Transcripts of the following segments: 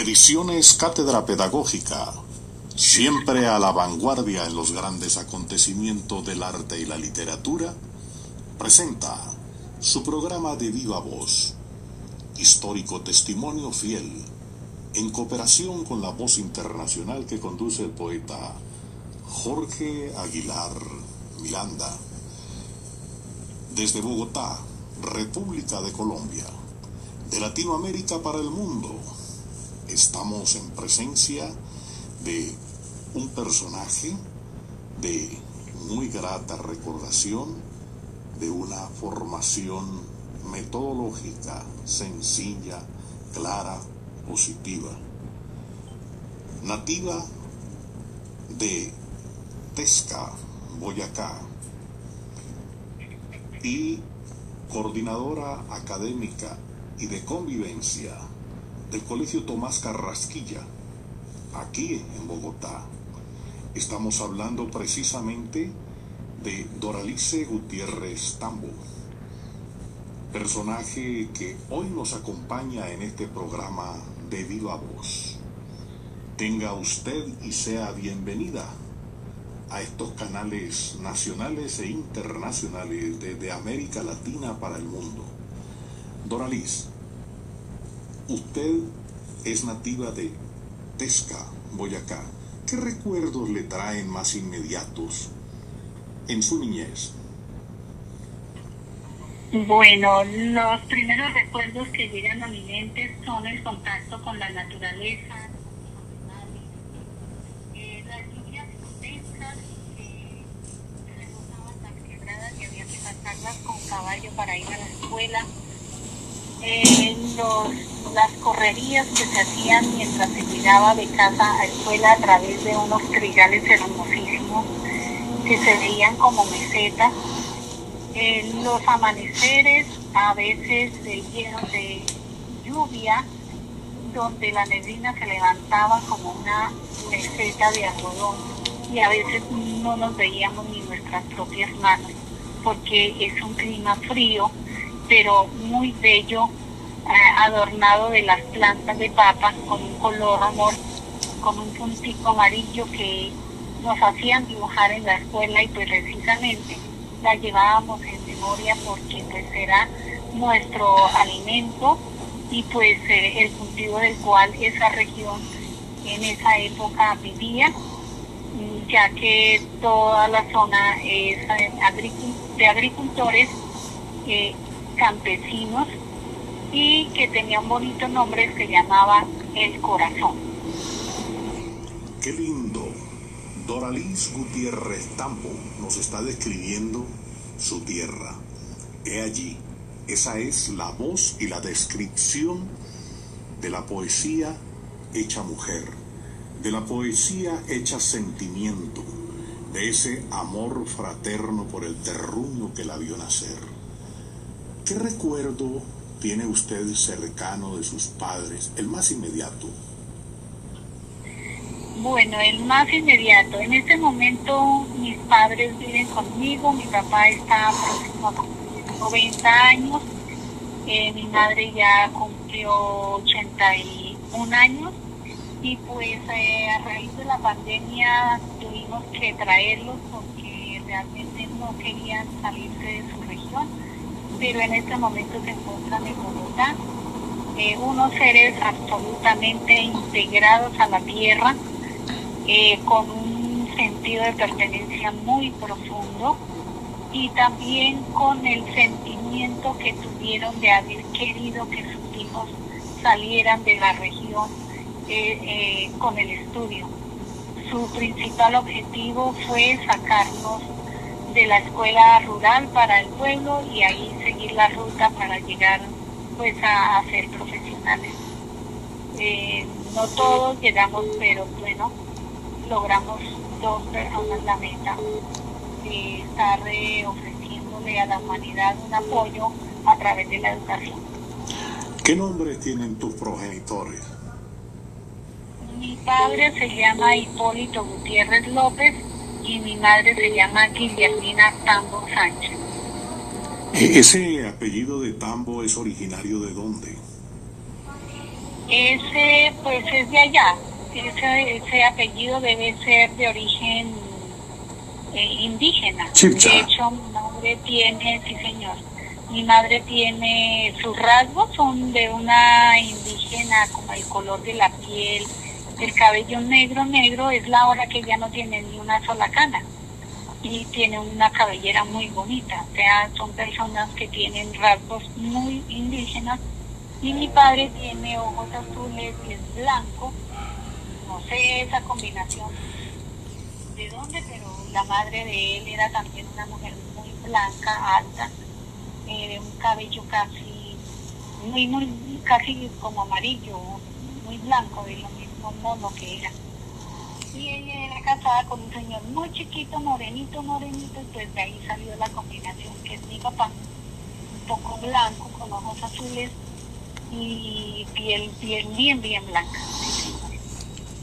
Ediciones Cátedra Pedagógica, siempre a la vanguardia en los grandes acontecimientos del arte y la literatura, presenta su programa de viva voz, histórico testimonio fiel, en cooperación con la voz internacional que conduce el poeta Jorge Aguilar Miranda. Desde Bogotá, República de Colombia, de Latinoamérica para el mundo, estamos en presencia de un personaje de muy grata recordación, de una formación metodológica sencilla, clara, positiva, nativa de Tesca, Boyacá, y coordinadora académica y de convivencia del Colegio Tomás Carrasquilla, aquí en Bogotá. Estamos hablando precisamente de Doralice Gutiérrez Tambo, personaje que hoy nos acompaña en este programa de Viva Voz. Tenga usted y sea bienvenida a estos canales nacionales e internacionales desde América Latina para el mundo. Doraliz, usted es nativa de Tesca, Boyacá. ¿Qué recuerdos le traen más inmediatos en su niñez? Bueno, los primeros recuerdos que llegan a mi mente son el contacto con la naturaleza, eh, las lluvias intensas que remozaban las quebradas y había que pasarlas con caballo para ir a la escuela, eh, los, las correrías que se hacían mientras se llegaba de casa a escuela a través de unos trigales hermosísimos que se veían como mesetas. Eh, los amaneceres a veces se llenos de lluvia, donde la neblina se levantaba como una meseta de algodón y a veces no nos veíamos ni nuestras propias manos, porque es un clima frío, pero muy bello, eh, adornado de las plantas de papa con un color amor, con un puntico amarillo que nos hacían dibujar en la escuela y pues precisamente la llevábamos en memoria porque pues era nuestro alimento y pues eh, el cultivo del cual esa región en esa época vivía, ya que toda la zona es eh, de agricultores campesinos y que tenía un bonito nombre se llamaba El Corazón. Qué lindo. Doraliz Gutiérrez Tambo nos está describiendo su tierra. He allí, esa es la voz y la descripción de la poesía hecha mujer, de la poesía hecha sentimiento, de ese amor fraterno por el terruño que la vio nacer. ¿Qué recuerdo tiene usted cercano de sus padres, el más inmediato? Bueno, el más inmediato. En este momento mis padres viven conmigo, mi papá está próximo a 90 años, eh, mi madre ya cumplió 81 años y pues eh, a raíz de la pandemia tuvimos que traerlos porque realmente no querían salirse de su región, pero en este momento se encuentran en Bogotá. Eh, unos seres absolutamente integrados a la tierra, eh, con un sentido de pertenencia muy profundo y también con el sentimiento que tuvieron de haber querido que sus hijos salieran de la región eh, con el estudio. Su principal objetivo fue sacarnos de la escuela rural para el pueblo y ahí seguir la ruta para llegar pues a, ser profesionales. no todos llegamos, pero bueno, logramos dos personas la meta de estar eh, ofreciéndole a la humanidad un apoyo a través de la educación. ¿Qué nombres tienen tus progenitores? Mi padre se llama Hipólito Gutiérrez López y mi madre se llama Guillermina Tambo Sánchez. ¿E-, ¿Ese apellido de Tambo es originario de dónde? Ese, pues es de allá. Ese, ese apellido debe ser de origen eh, indígena. Chipcha. De hecho, mi madre tiene, sí señor, mi madre tiene, sus rasgos son de una indígena, como el color de la piel, el cabello negro, negro, es la hora que ya no tiene ni una sola cana. Y tiene una cabellera muy bonita, o sea, son personas que tienen rasgos muy indígenas. Y mi padre tiene ojos azules y es blanco. No sé esa combinación de dónde, pero la madre de él era también una mujer muy blanca, alta, eh, de un cabello casi, muy, muy, casi como amarillo, muy blanco, de mismo mono que era. Y ella era casada con un señor muy chiquito, morenito, morenito, y pues de ahí salió la combinación que es mi papá, un poco blanco, con ojos azules y piel, piel bien, bien blanca.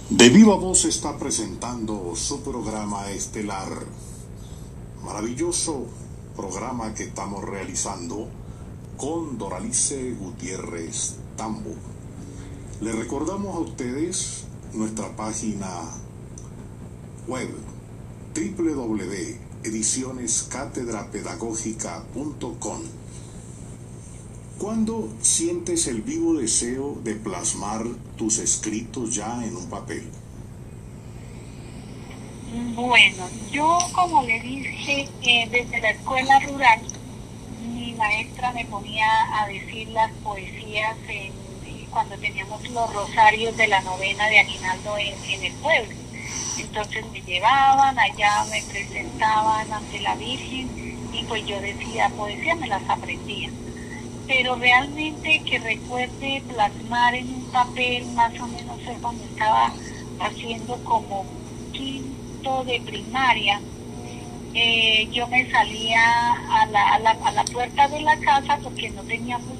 De viva voz está presentando su programa estelar. Maravilloso programa que estamos realizando con Doralice Gutiérrez Tambo. Le recordamos a ustedes nuestra página web www.edicionescatedrapedagógica.com. ¿Cuándo sientes el vivo deseo de plasmar tus escritos ya en un papel? Bueno, yo como le dije, eh, desde la escuela rural, mi maestra me ponía a decir las poesías en- cuando teníamos los rosarios de la novena de Aguinaldo en, el pueblo. Entonces me llevaban allá, me presentaban ante la Virgen y pues yo decía poesía, me las aprendía. Pero realmente que recuerde plasmar en un papel, más o menos es cuando estaba haciendo como quinto de primaria, eh, yo me salía a la, a, la, a la puerta de la casa porque no teníamos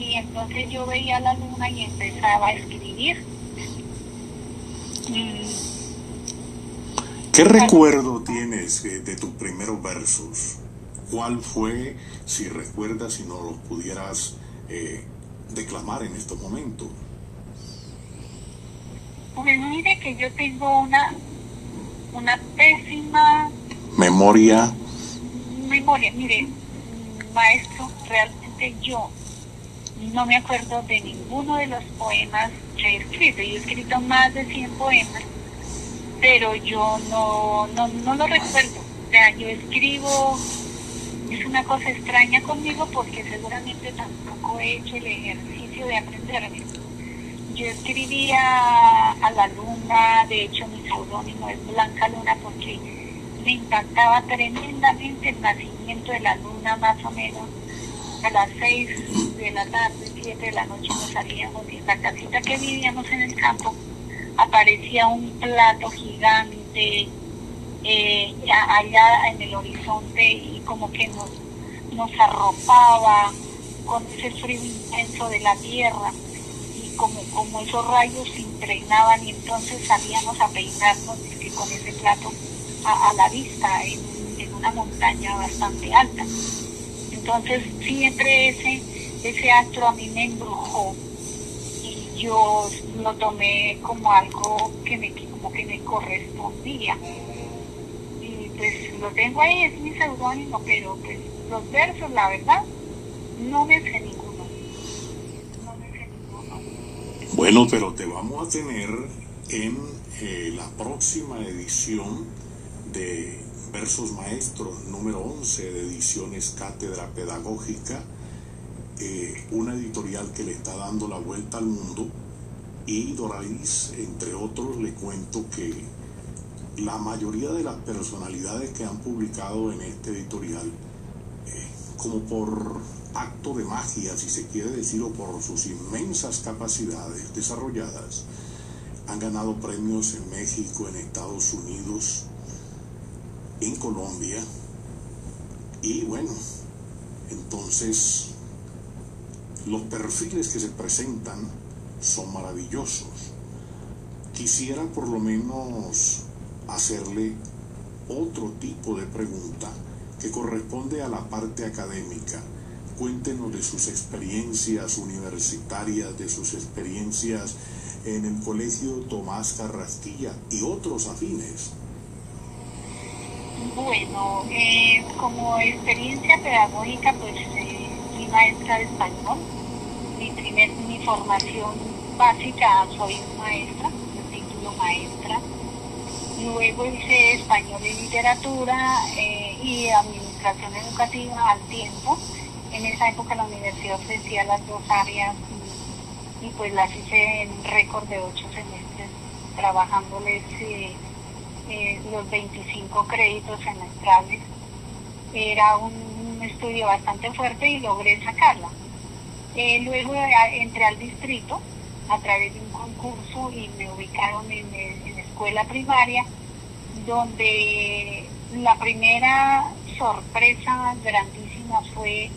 y entonces yo veía la luna y empezaba a escribir. Mm, ¿Qué recuerdo tienes eh, de tus primeros versos? ¿Cuál fue, si recuerdas, si no los pudieras eh, declamar en estos momentos? Pues mire que yo tengo una, una pésima Memoria, memoria. Mire, maestro, realmente yo no me acuerdo de ninguno de los poemas que he escrito. Yo he escrito más de 100 poemas, pero yo no, no, no lo recuerdo. O sea, yo escribo, es una cosa extraña conmigo porque seguramente tampoco he hecho el ejercicio de aprenderme. Yo escribía a la luna, de hecho mi seudónimo es Blanca Luna porque me impactaba tremendamente el nacimiento de la luna más o menos a las seis de la tarde, siete de la noche nos salíamos y en la casita que vivíamos en el campo aparecía un plato gigante eh, allá en el horizonte y como que nos, nos arropaba con ese frío intenso de la tierra y como, como esos rayos se impregnaban y entonces salíamos a peinarnos con ese plato a, a la vista en, en una montaña bastante alta. Entonces siempre ese, ese astro a mí me embrujó y yo lo tomé como algo que me, como que me correspondía. Y pues lo tengo ahí, es mi seudónimo, pero pues los versos, la verdad, no me sé ninguno. No me sé ninguno. Bueno, pero te vamos a tener en eh, la próxima edición de Versos Maestros número 11 de Ediciones Cátedra Pedagógica, eh, una editorial que le está dando la vuelta al mundo. Y Doralis, entre otros, le cuento que la mayoría de las personalidades que han publicado en este editorial, eh, como por acto de magia, si se quiere decir, o por sus inmensas capacidades desarrolladas, han ganado premios en México, en Estados Unidos, en Colombia. Y bueno, entonces los perfiles que se presentan son maravillosos. Quisiera por lo menos hacerle otro tipo de pregunta que corresponde a la parte académica. cuéntenos de sus experiencias universitarias, de sus experiencias en el Colegio Tomás Carrasquilla y otros afines. Bueno, eh, como experiencia pedagógica, pues eh, maestra de español. Mi, primer, mi formación básica soy maestra, título maestra. Luego hice español y literatura eh, y administración educativa al tiempo. En esa época la universidad ofrecía las dos áreas y, pues las hice en récord de ocho semestres, trabajándoles eh, eh, los 25 créditos semestrales. Era un estudio bastante fuerte y logré sacarla. Eh, luego entré al distrito a través de un concurso y me ubicaron en, en escuela primaria, donde la primera sorpresa grandísima fue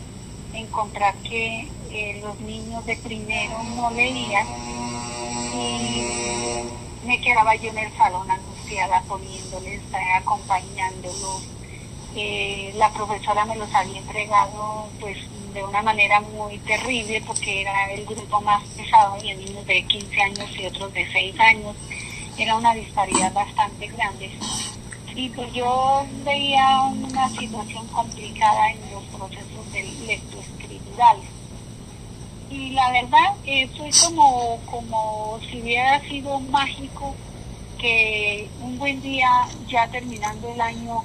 encontrar que eh, los niños de primero no leían y me quedaba yo en el salón angustiada poniéndoles, eh, acompañándolos. Eh, la profesora me los había entregado pues de una manera muy terrible porque era el grupo más pesado, y niños de 15 años y otros de 6 años. Era una disparidad bastante grande. Y pues yo veía una situación complicada en los procesos de lectoescriturales y la verdad eso es como, como si hubiera sido mágico un buen día, ya terminando el año,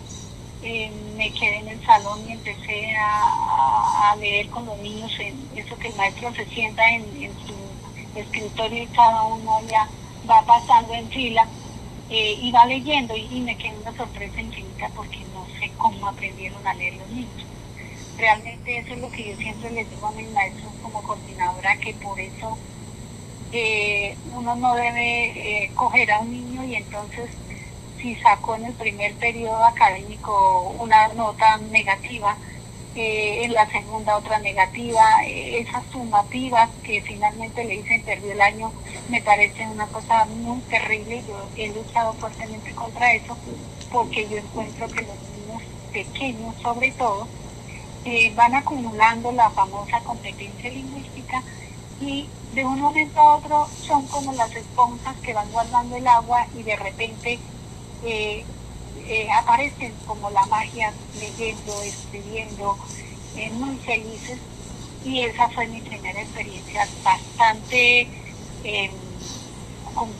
eh, me quedé en el salón y empecé a, leer con los niños en eso que el maestro se sienta en, su escritorio y cada uno ya va pasando en fila eh, y va leyendo y, y me quedé una sorpresa infinita porque no sé cómo aprendieron a leer los niños. Realmente eso es lo que yo siempre les digo a mis maestros como coordinadora, que por eso eh, uno no debe eh, coger a un niño y entonces si sacó en el primer periodo académico una nota negativa, eh, en la segunda otra negativa, esas sumativas que finalmente le dicen perdió el año, me parece una cosa muy terrible. Yo he luchado fuertemente contra eso porque yo encuentro que los niños pequeños sobre todo eh, van acumulando la famosa competencia lingüística y de un momento a otro son como las esponjas que van guardando el agua y de repente eh, eh, aparecen como la magia leyendo, escribiendo, muy felices y esa fue mi primera experiencia bastante em,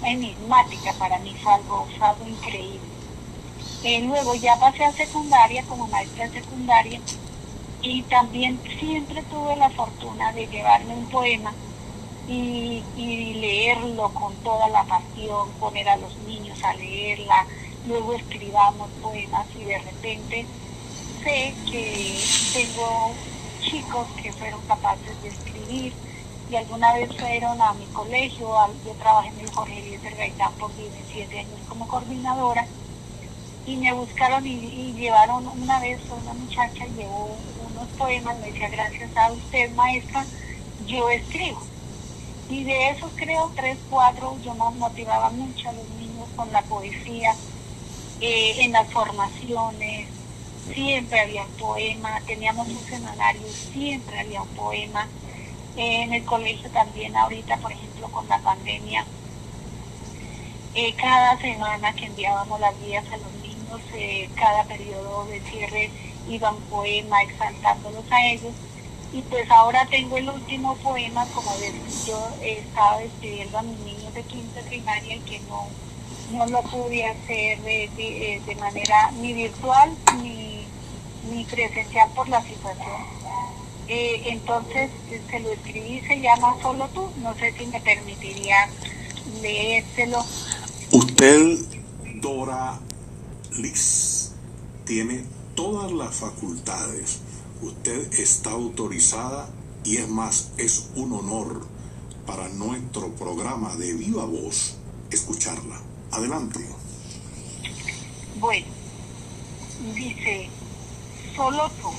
enigmática para mí, fue algo, fue algo increíble. luego ya pasé a secundaria como maestra secundaria y también siempre tuve la fortuna de llevarme un poema y, leerlo con toda la pasión, poner a los niños a leerla, luego escribamos poemas y de repente sé que tengo chicos que fueron capaces de escribir y alguna vez fueron a mi colegio, yo trabajé en el Jorge Eliezer Gaitán por 17 años como coordinadora y me buscaron y, llevaron una vez una muchacha llevó poemas, me decía, gracias a usted, maestra, yo escribo. Y de esos creo tres, cuatro, yo nos motivaba mucho a los niños con la poesía, eh, en las formaciones, siempre había un poema, teníamos un semanario, siempre había un poema. en el colegio también ahorita, por ejemplo, con la pandemia, eh, cada semana que enviábamos las guías a los niños, eh, cada periodo de cierre iba un poema exaltándolos a ellos. Y pues ahora tengo el último poema, como yo estaba escribiendo a mis niños de quinta primaria que no, no lo pude hacer de, de, manera ni virtual ni, ni presencial por la situación. Eh, entonces se lo escribí, se llama Solo tú, no sé si me permitiría leérselo. Usted, Dora Liz, tiene todas las facultades. Usted está autorizada y es más, es un honor para nuestro programa de viva voz escucharla. Adelante. Bueno, dice, solo tú,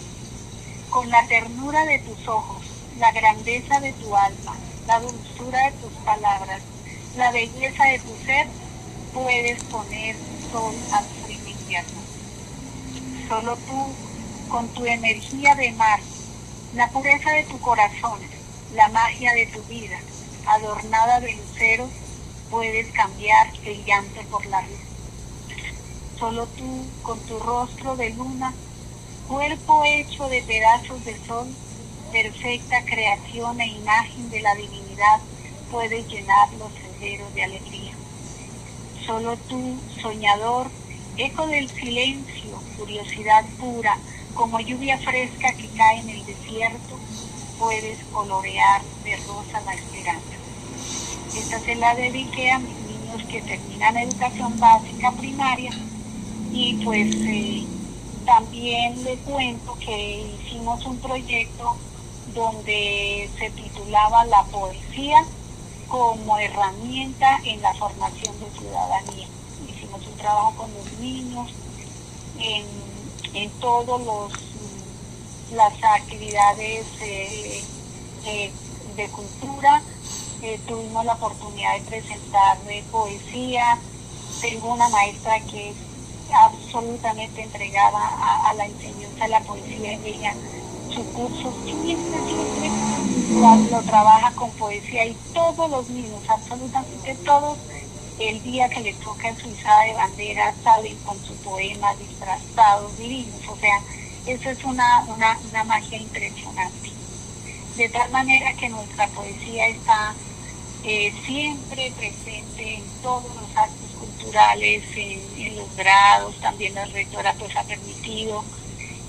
con la ternura de tus ojos, la grandeza de tu alma, la dulzura de tus palabras, la belleza de tu ser, puedes poner sol al frío invierno solo tú, con tu energía de mar, La pureza de tu corazón, la magia de tu vida, adornada de luceros, puedes cambiar el llanto por la risa. Solo tú, con tu rostro de luna, cuerpo hecho de pedazos de sol, perfecta creación e imagen de la divinidad, puedes llenar los senderos de alegría. Solo tú, soñador, eco del silencio, curiosidad pura, como lluvia fresca que cae en el desierto, puedes colorear de rosa la esperanza. Esta se la dediqué a mis niños que terminan educación básica primaria y pues eh, también les cuento que hicimos un proyecto donde se titulaba La poesía como herramienta en la formación de ciudadanía. Hicimos un trabajo con los niños en, en todos los las actividades eh, eh, de cultura. Eh, tuvimos la oportunidad de presentar poesía. Tengo una maestra que es absolutamente entregada a, la enseñanza de la poesía. Ella, su curso siempre, siempre lo, trabaja con poesía y todos los niños, absolutamente todos, el día que les toca su izada de bandera salen con su poema disfrazados, divinos. O sea, eso es una, una, magia impresionante. De tal manera que nuestra poesía está eh, siempre presente en todos los actos culturales, en, los grados, también la rectora pues ha permitido.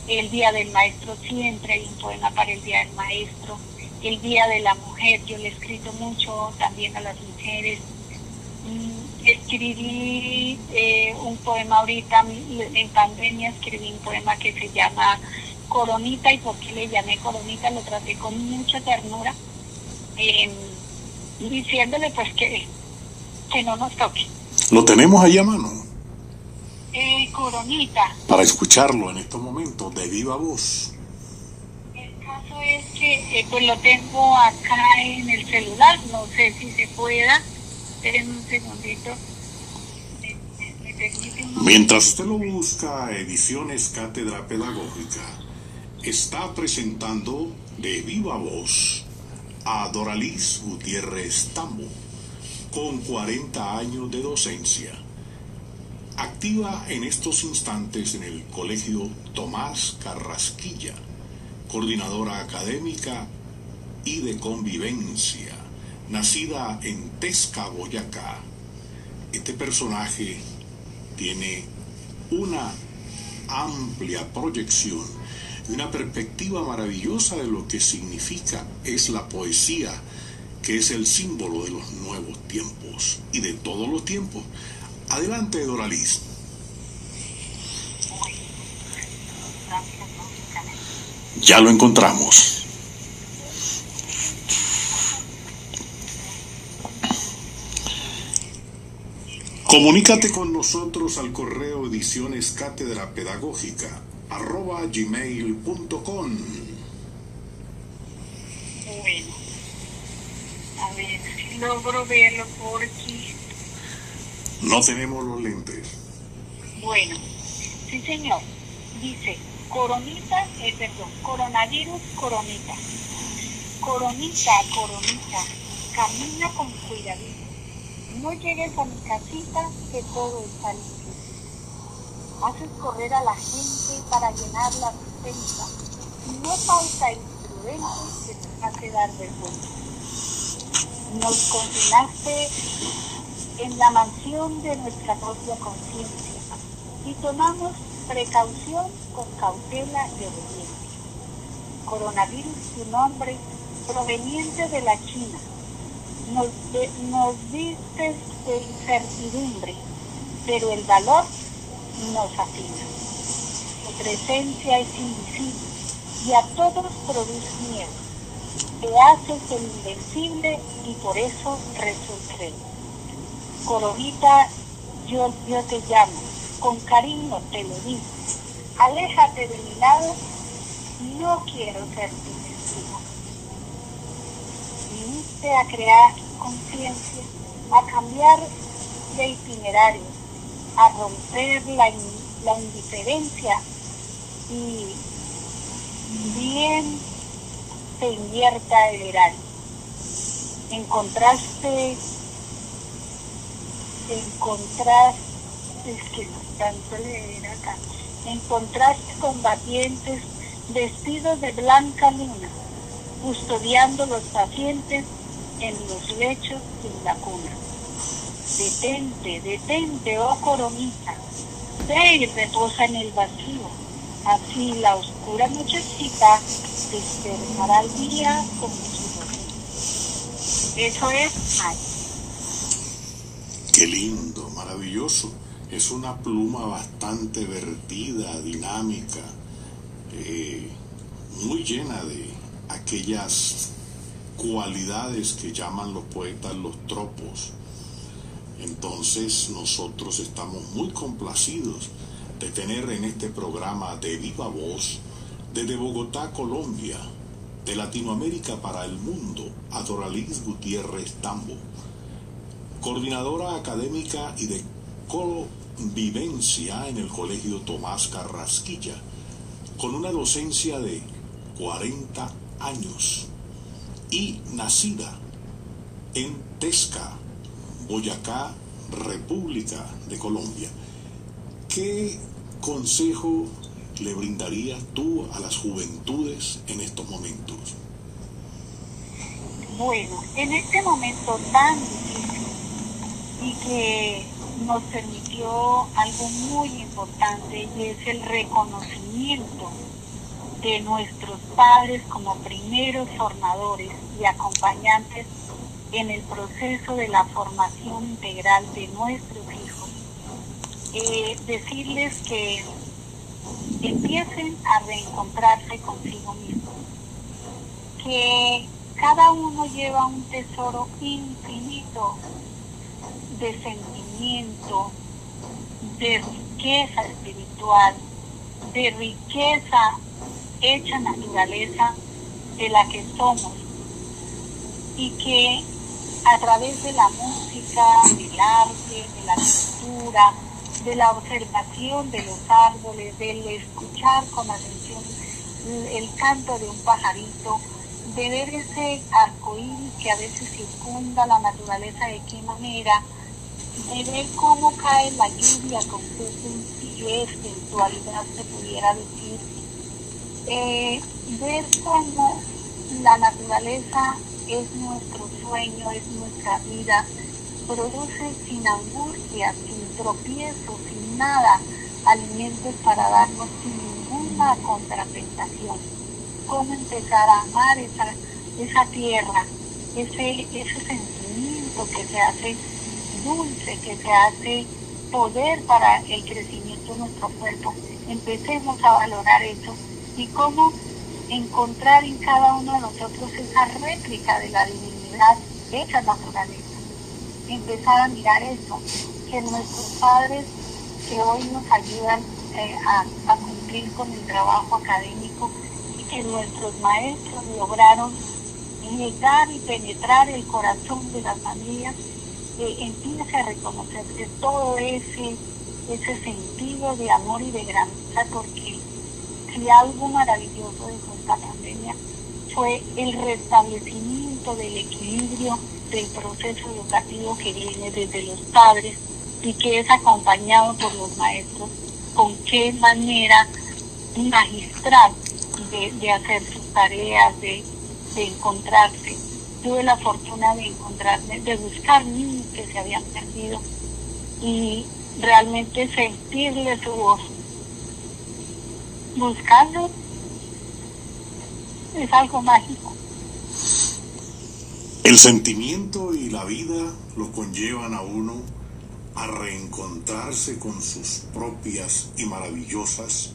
El Día del Maestro siempre hay un poema para el Día del Maestro. El Día de la Mujer, yo le he escrito mucho también a las mujeres. Mm, escribí eh, un poema ahorita, en pandemia escribí un poema que se llama Coronita y por qué le llamé Coronita, lo traté con mucha ternura, em, diciéndole pues que, que no nos toque. ¿Lo tenemos ahí a mano? Eh, coronita. Para escucharlo en estos momentos de viva voz. El caso es que eh, pues lo tengo acá en el celular, no sé si se pueda Mientras usted lo busca, Ediciones Cátedra Pedagógica está presentando de viva voz a Doraliz Gutiérrez Tambo, con 40 años de docencia. Activa en estos instantes en el Colegio Tomás Carrasquilla, coordinadora académica y de convivencia nacida en Tesca, Boyacá. Este personaje tiene una amplia proyección y una perspectiva maravillosa de lo que significa es la poesía, que es el símbolo de los nuevos tiempos y de todos los tiempos. Adelante, Doraliz. Ya lo encontramos. Comunícate con nosotros al correo ediciones cátedra pedagógica arroba gmail.com. Bueno, a ver si logro verlo por aquí. No tenemos los lentes. Bueno, sí señor. Dice, coronita, eh, perdón, coronavirus, coronita. Coronita, coronita, camina con cuidadito no llegues a mi casita que todo está limpio. Haces correr a la gente para llenar la despensa. Y no falta el imprudente que te hace dar vergüenza. Nos confinaste en la mansión de nuestra propia conciencia y tomamos precaución con cautela y obediencia. Coronavirus, tu nombre, proveniente de la China, nos, nos diste de incertidumbre, pero el valor nos afina. Tu presencia es invisible y a todos produce miedo. Te haces el invencible y por eso resurge. Coronita, yo, yo te llamo, con cariño te lo digo. Aléjate de mi lado, no quiero ser tu a crear conciencia, a cambiar de itinerario, a romper la, indiferencia y bien se invierta el erario. En contraste, en contraste, es que no tanto leer acá, en contraste combatientes vestidos de blanca luna, custodiando los pacientes en los lechos sin la cuna. Detente, detente, oh coronita, ve y reposa en el vacío, así la oscura nochecita despertará el día como su Eso es ay. Qué lindo, maravilloso. Es una pluma bastante vertida, dinámica, eh, muy llena de aquellas cualidades que llaman los poetas los tropos. Entonces nosotros estamos muy complacidos de tener en este programa de viva voz desde Bogotá, Colombia, de Latinoamérica para el mundo, a Doraliz Gutiérrez Tambo, coordinadora académica y de convivencia en el Colegio Tomás Carrasquilla, con una docencia de 40 años y nacida en Tesca, Boyacá, República de Colombia. ¿Qué consejo le brindarías tú a las juventudes en estos momentos? Bueno, en este momento tan difícil y que nos permitió algo muy importante y es el reconocimiento de nuestros padres como primeros formadores y acompañantes en el proceso de la formación integral de nuestros hijos. Eh, decirles que empiecen a reencontrarse consigo mismos, que cada uno lleva un tesoro infinito de sentimiento, de riqueza espiritual, de riqueza hecha naturaleza de la que somos. Y que a través de la música, del arte, de la cultura, de la observación de los árboles, del escuchar con atención el canto de un pajarito, de ver ese arcoíris que a veces circunda la naturaleza de qué manera, de ver cómo cae la lluvia con qué sensualidad se pudiera decir, eh, ver cómo la naturaleza es nuestro sueño, es nuestra vida, produce sin angustia, sin tropiezo, sin nada, alimentos para darnos sin ninguna contraprestación. Cómo empezar a amar esa, esa tierra, ese, ese sentimiento que se hace dulce, que se hace poder para el crecimiento de nuestro cuerpo. Empecemos a valorar eso y cómo encontrar en cada uno de nosotros esa réplica de la divinidad esa naturaleza. Empezar a mirar eso, que nuestros padres que hoy nos ayudan eh, a, cumplir con el trabajo académico y que nuestros maestros lograron llegar y penetrar el corazón de las familias empiece a reconocer todo ese, ese sentido de amor y de grandeza, porque si algo maravilloso de esta pandemia fue el restablecimiento del equilibrio del proceso educativo que viene desde los padres y que es acompañado por los maestros, con qué manera magistral de, hacer sus tareas, de, de encontrarse tuve la fortuna de encontrarme, de buscar niños que se habían perdido y realmente sentirle su voz. Buscarlo es algo mágico. El sentimiento y la vida lo conllevan a uno a reencontrarse con sus propias y maravillosas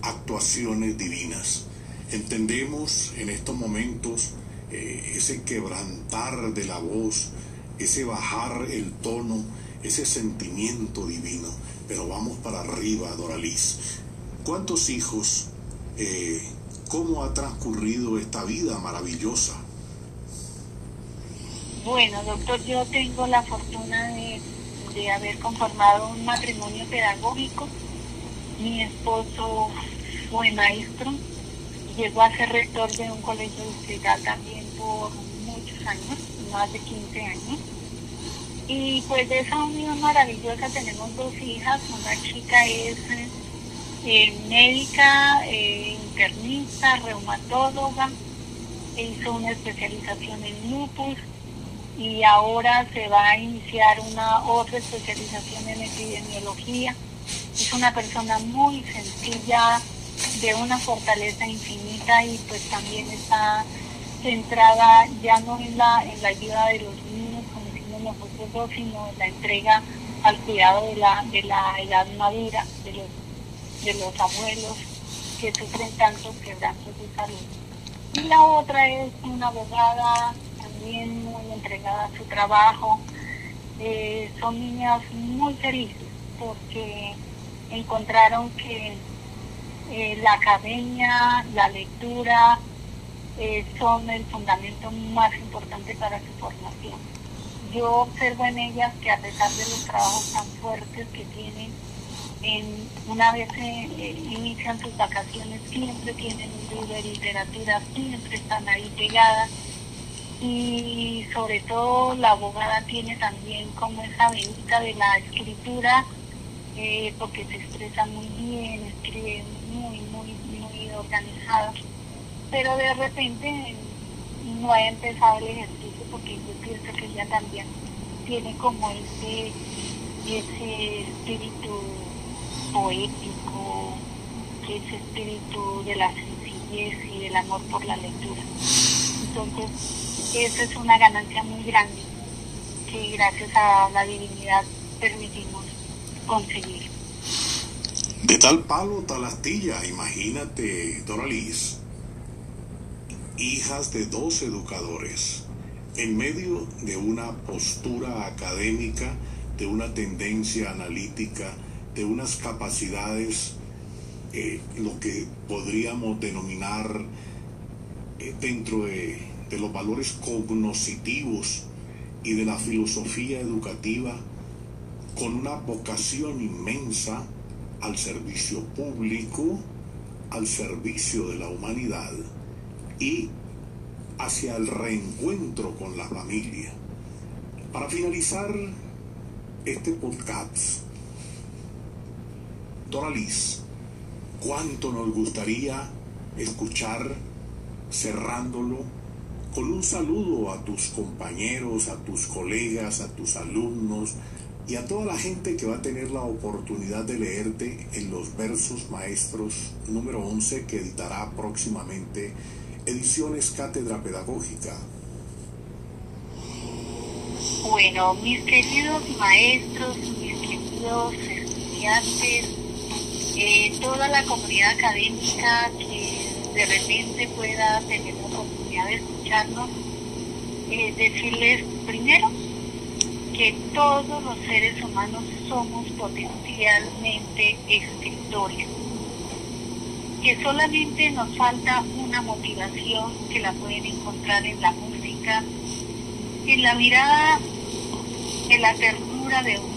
actuaciones divinas. Entendemos en estos momentos eh, ese quebrantar de la voz, ese bajar el tono, ese sentimiento divino. Pero vamos para arriba, Doraliz. ¿Cuántos hijos? Eh, ¿Cómo ha transcurrido esta vida maravillosa? Bueno, doctor, yo tengo la fortuna de, de haber conformado un matrimonio pedagógico. Mi esposo fue maestro llegó a ser rector de un colegio distrital también por muchos años, más de 15 años. Y pues de esa unión maravillosa tenemos dos hijas, una chica es eh, médica, internista, reumatóloga, hizo una especialización en lupus y ahora se va a iniciar una otra especialización en epidemiología. Es una persona muy sencilla, de una fortaleza infinita y pues también está centrada ya no en la, en la ayuda de los niños, como decimos nosotros sino en la entrega al cuidado de la, de la edad madura, de los, de los abuelos que sufren tantos quebrantos de salud. Y la otra es una abogada también muy entregada a su trabajo. Eh, son niñas muy felices porque encontraron que eh, la academia, la lectura, eh, son el fundamento más importante para su formación. Yo observo en ellas que a pesar de los trabajos tan fuertes que tienen, una vez eh, inician sus vacaciones siempre tienen un libro de literatura, siempre están ahí pegadas y sobre todo la abogada tiene también como esa venta de la escritura porque se expresa muy bien, escribe muy, muy, muy organizado. Pero de repente no ha empezado el ejercicio porque yo pienso que ella también tiene como ese, ese espíritu poético, ese espíritu de la sencillez y del amor por la lectura. Entonces, esa es una ganancia muy grande que gracias a la divinidad permitimos conseguir. De tal palo, tal astilla, imagínate, Doraliz, hijas de dos educadores, en medio de una postura académica, de una tendencia analítica, de unas capacidades, eh, lo que podríamos denominar eh, dentro de, de los valores cognoscitivos y de la filosofía educativa, con una vocación inmensa al servicio público, al servicio de la humanidad y hacia el reencuentro con la familia. Para finalizar este podcast, Doraliz, cuánto nos gustaría escuchar cerrándolo con un saludo a tus compañeros, a tus colegas, a tus alumnos, y a toda la gente que va a tener la oportunidad de leerte en los versos maestros número 11 que editará próximamente Ediciones Cátedra Pedagógica. Bueno, mis queridos maestros, mis queridos estudiantes, toda la comunidad académica que de repente pueda tener la oportunidad de escucharnos, eh, decirles primero que todos los seres humanos somos potencialmente escritores, que solamente nos falta una motivación que la pueden encontrar en la música, en la mirada, en la ternura de un,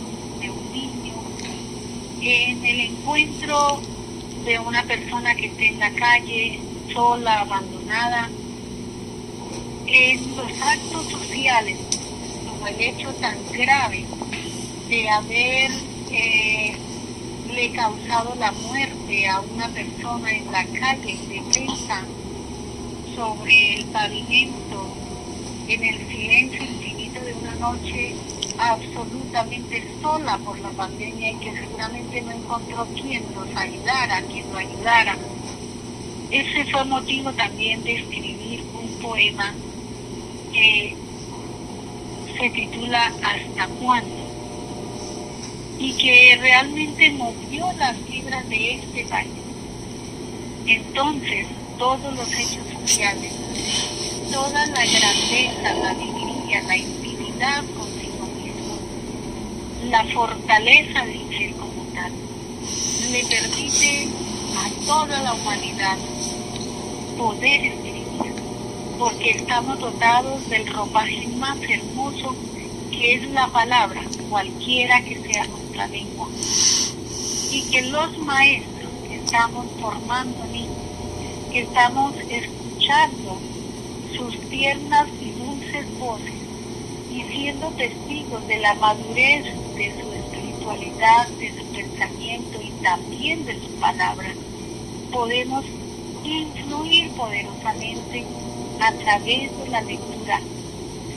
en el encuentro de una persona que esté en la calle, sola, abandonada, en los actos sociales el hecho tan grave de haber eh, le causado la muerte a una persona en la calle defensa sobre el pavimento en el silencio infinito de una noche absolutamente sola por la pandemia y que seguramente no encontró quien nos ayudara, quien lo ayudara. Ese fue motivo también de escribir un poema que se titula ¿Hasta cuándo? y que realmente movió las fibras de este país. Entonces, todos los hechos sociales, toda la grandeza, la alegría, la intimidad la fortaleza del ser como tal, le permite a toda la humanidad poder escribir porque estamos dotados del ropaje más hermoso que es la palabra, cualquiera que sea nuestra lengua. Y que los maestros que estamos formando que estamos escuchando sus tiernas y dulces voces y siendo testigos de la madurez de su espiritualidad, de su pensamiento y también de su palabra, podemos influir poderosamente a través de la lectura.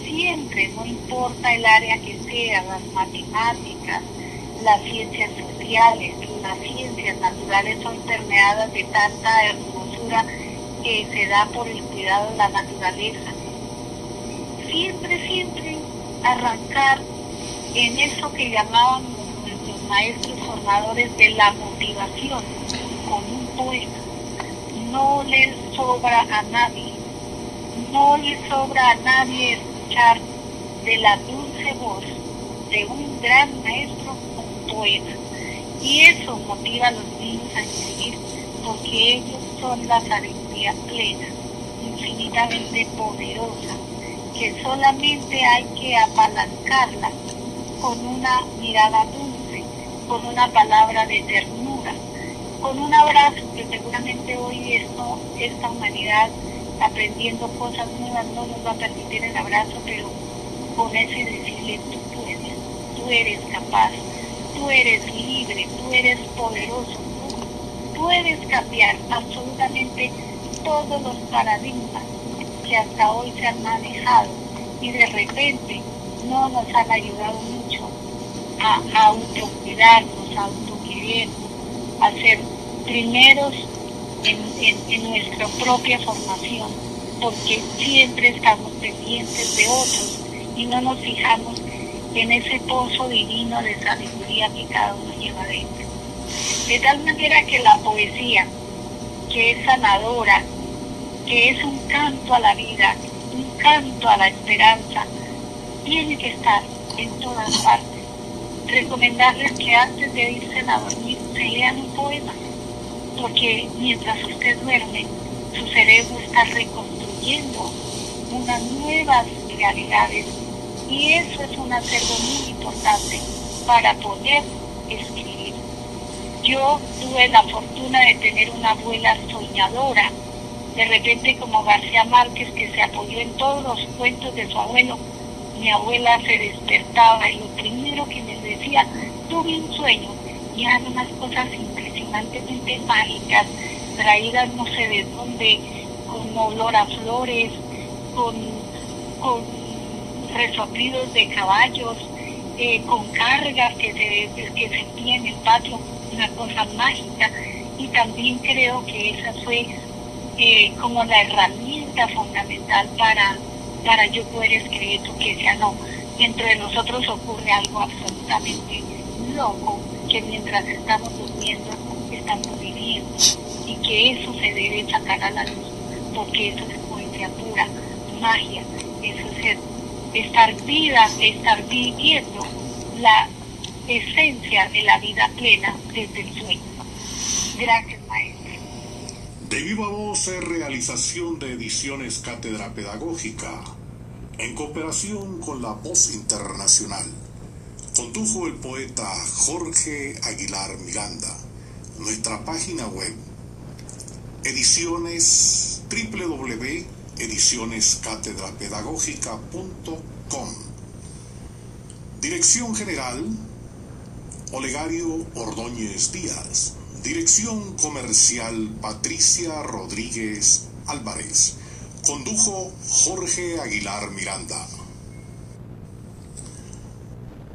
Siempre, no importa el área que sea, las matemáticas, las ciencias sociales, las ciencias naturales son permeadas de tanta hermosura que se da por el cuidado de la naturaleza. Siempre, siempre arrancar en eso que llamaban los maestros formadores de la motivación con un poema. No les sobra a nadie, no les sobra a nadie escuchar de la dulce voz de un gran maestro un poema. Y eso motiva a los niños a escribir porque ellos son la sabiduría plena, infinitamente poderosa, que solamente hay que apalancarla con una mirada dulce, con una palabra de ternura, con un abrazo que seguramente hoy esto, esta humanidad aprendiendo cosas nuevas no nos va a permitir el abrazo, pero con ese decirle tú puedes, tú eres capaz, tú eres libre, tú eres poderoso, tú puedes cambiar absolutamente todos los paradigmas que hasta hoy se han manejado y de repente no nos han ayudado mucho a, autocuidarnos, a autoquerernos, a ser primeros en nuestra propia formación, porque siempre estamos pendientes de otros y no nos fijamos en ese pozo divino de sabiduría que cada uno lleva dentro. De tal manera que la poesía, que es sanadora, que es un canto a la vida, un canto a la esperanza, tiene que estar en todas partes. Recomendarles que antes de irse a dormir se lean un poema, porque mientras usted duerme, su cerebro está reconstruyendo unas nuevas realidades y eso es un acervo muy importante para poder escribir. Yo tuve la fortuna de tener una abuela soñadora, de repente como García Márquez que se apoyó en todos los cuentos de su abuelo, mi abuela se despertaba y lo primero que me decía, tuve un sueño y eran unas cosas impresionantemente mágicas, traídas no sé de dónde, con olor a flores, con, con resoplidos de caballos, eh, con cargas que se, que sentían en el patio, una cosa mágica. Y también creo que esa fue eh, como la herramienta fundamental para, para yo poder escribir tu que sea no. Dentro de nosotros ocurre algo absolutamente loco, que mientras estamos durmiendo, estamos viviendo, y que eso se debe sacar a la luz, porque eso es poesía pura, magia, eso es estar vida, estar viviendo la esencia de la vida plena desde el sueño. Gracias, maestro. De viva voz es realización de ediciones Cátedra Pedagógica, en cooperación con la Voz Internacional. Condujo el poeta Jorge Aguilar Miranda. Nuestra página web, ediciones www.edicionescatedrapedagógica.com. Dirección General, Olegario Ordóñez Díaz. Dirección Comercial Patricia Rodríguez Álvarez. Condujo Jorge Aguilar Miranda.